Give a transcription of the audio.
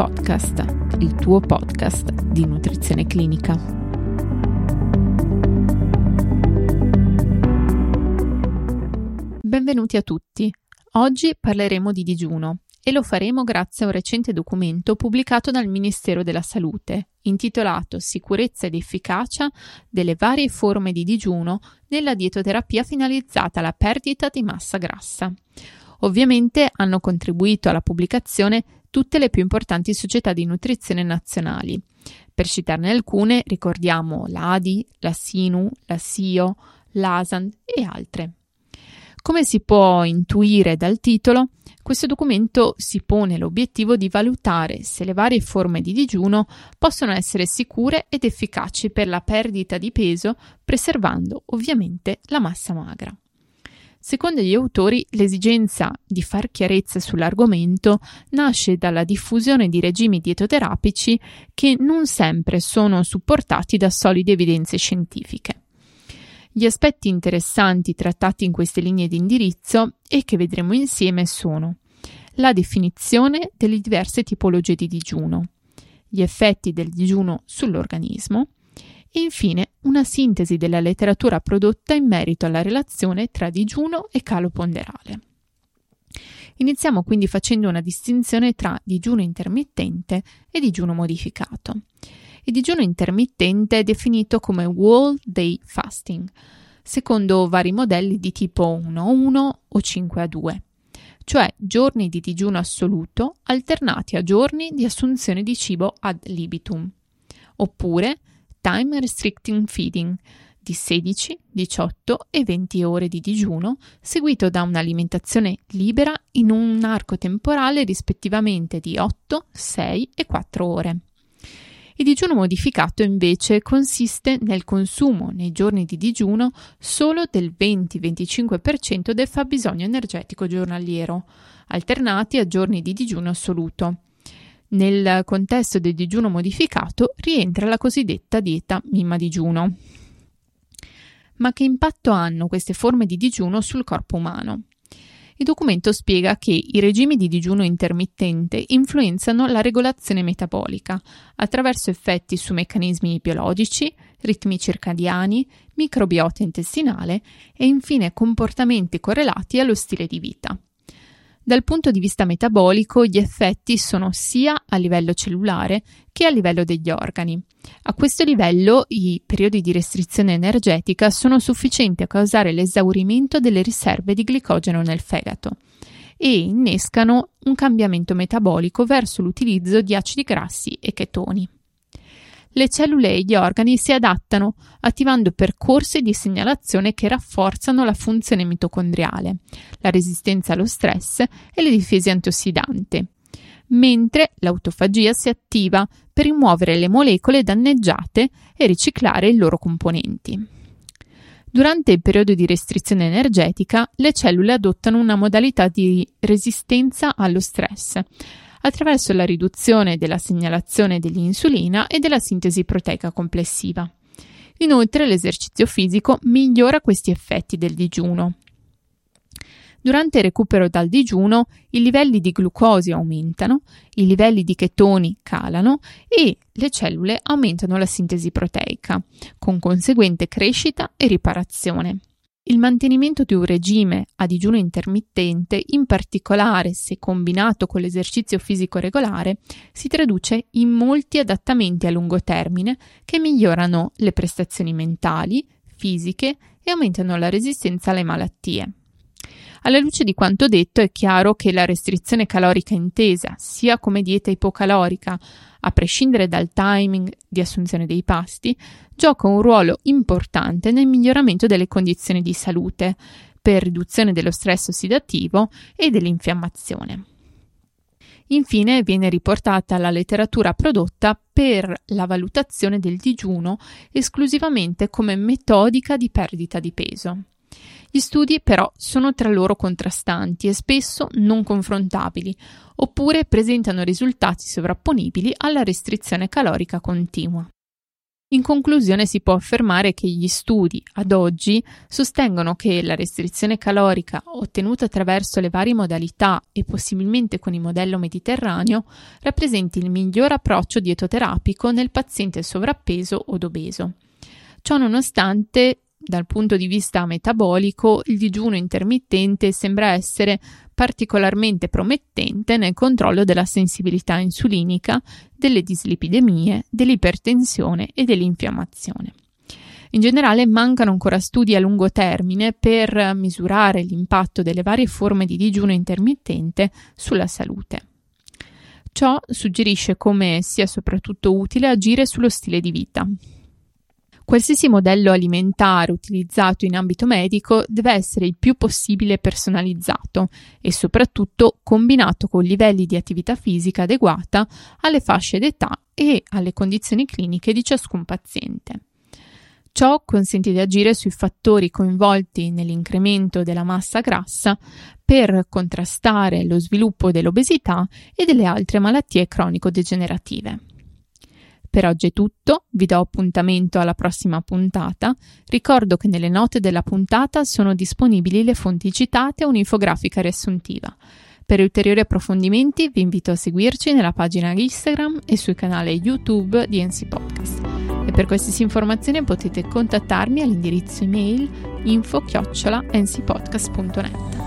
Podcast, il tuo podcast di nutrizione clinica. Benvenuti a tutti. Oggi parleremo di digiuno e lo faremo grazie a un recente documento pubblicato dal Ministero della Salute, intitolato Sicurezza ed efficacia delle varie forme di digiuno nella dietoterapia finalizzata alla perdita di massa grassa. Ovviamente hanno contribuito alla pubblicazione tutte le più importanti società di nutrizione nazionali. Per citarne alcune, ricordiamo l'ADI, la SINU, la SIO, l'ASAN e altre. Come si può intuire dal titolo, questo documento si pone l'obiettivo di valutare se le varie forme di digiuno possono essere sicure ed efficaci per la perdita di peso, preservando ovviamente la massa magra. Secondo gli autori, l'esigenza di far chiarezza sull'argomento nasce dalla diffusione di regimi dietoterapici che non sempre sono supportati da solide evidenze scientifiche. Gli aspetti interessanti trattati in queste linee di indirizzo e che vedremo insieme sono la definizione delle diverse tipologie di digiuno, gli effetti del digiuno sull'organismo, e infine una sintesi della letteratura prodotta in merito alla relazione tra digiuno e calo ponderale. Iniziamo quindi facendo una distinzione tra digiuno intermittente e digiuno modificato. Il digiuno intermittente è definito come wall day fasting, secondo vari modelli di tipo 1 a 1 o 5 a 2, cioè giorni di digiuno assoluto alternati a giorni di assunzione di cibo ad libitum, oppure time restricting feeding di 16, 18 e 20 ore di digiuno, seguito da un'alimentazione libera in un arco temporale rispettivamente di 8, 6 e 4 ore. Il digiuno modificato invece consiste nel consumo nei giorni di digiuno solo del 20-25% del fabbisogno energetico giornaliero, alternati a giorni di digiuno assoluto. Nel contesto del digiuno modificato rientra la cosiddetta dieta mimma digiuno. Ma che impatto hanno queste forme di digiuno sul corpo umano? Il documento spiega che i regimi di digiuno intermittente influenzano la regolazione metabolica attraverso effetti su meccanismi biologici, ritmi circadiani, microbiota intestinale e infine comportamenti correlati allo stile di vita. Dal punto di vista metabolico, gli effetti sono sia a livello cellulare che a livello degli organi. A questo livello, i periodi di restrizione energetica sono sufficienti a causare l'esaurimento delle riserve di glicogeno nel fegato e innescano un cambiamento metabolico verso l'utilizzo di acidi grassi e chetoni le cellule e gli organi si adattano, attivando percorsi di segnalazione che rafforzano la funzione mitocondriale, la resistenza allo stress e le difese antiossidanti, mentre l'autofagia si attiva per rimuovere le molecole danneggiate e riciclare i loro componenti. Durante il periodo di restrizione energetica, le cellule adottano una modalità di resistenza allo stress, attraverso la riduzione della segnalazione dell'insulina e della sintesi proteica complessiva. Inoltre l'esercizio fisico migliora questi effetti del digiuno. Durante il recupero dal digiuno i livelli di glucosio aumentano, i livelli di chetoni calano e le cellule aumentano la sintesi proteica, con conseguente crescita e riparazione. Il mantenimento di un regime a digiuno intermittente, in particolare se combinato con l'esercizio fisico regolare, si traduce in molti adattamenti a lungo termine che migliorano le prestazioni mentali, fisiche e aumentano la resistenza alle malattie. Alla luce di quanto detto è chiaro che la restrizione calorica intesa sia come dieta ipocalorica, a prescindere dal timing di assunzione dei pasti, gioca un ruolo importante nel miglioramento delle condizioni di salute, per riduzione dello stress ossidativo e dell'infiammazione. Infine viene riportata la letteratura prodotta per la valutazione del digiuno esclusivamente come metodica di perdita di peso. Gli studi però sono tra loro contrastanti e spesso non confrontabili, oppure presentano risultati sovrapponibili alla restrizione calorica continua. In conclusione si può affermare che gli studi ad oggi sostengono che la restrizione calorica ottenuta attraverso le varie modalità e possibilmente con il modello mediterraneo rappresenti il miglior approccio dietoterapico nel paziente sovrappeso o obeso. Ciò nonostante dal punto di vista metabolico, il digiuno intermittente sembra essere particolarmente promettente nel controllo della sensibilità insulinica, delle dislipidemie, dell'ipertensione e dell'infiammazione. In generale mancano ancora studi a lungo termine per misurare l'impatto delle varie forme di digiuno intermittente sulla salute. Ciò suggerisce come sia soprattutto utile agire sullo stile di vita. Qualsiasi modello alimentare utilizzato in ambito medico deve essere il più possibile personalizzato e soprattutto combinato con livelli di attività fisica adeguata alle fasce d'età e alle condizioni cliniche di ciascun paziente. Ciò consente di agire sui fattori coinvolti nell'incremento della massa grassa per contrastare lo sviluppo dell'obesità e delle altre malattie cronico-degenerative. Per oggi è tutto, vi do appuntamento alla prossima puntata. Ricordo che nelle note della puntata sono disponibili le fonti citate e un'infografica riassuntiva. Per ulteriori approfondimenti vi invito a seguirci nella pagina Instagram e sul canale YouTube di NC Podcast. E per qualsiasi informazione potete contattarmi all'indirizzo email info-ncpodcast.net.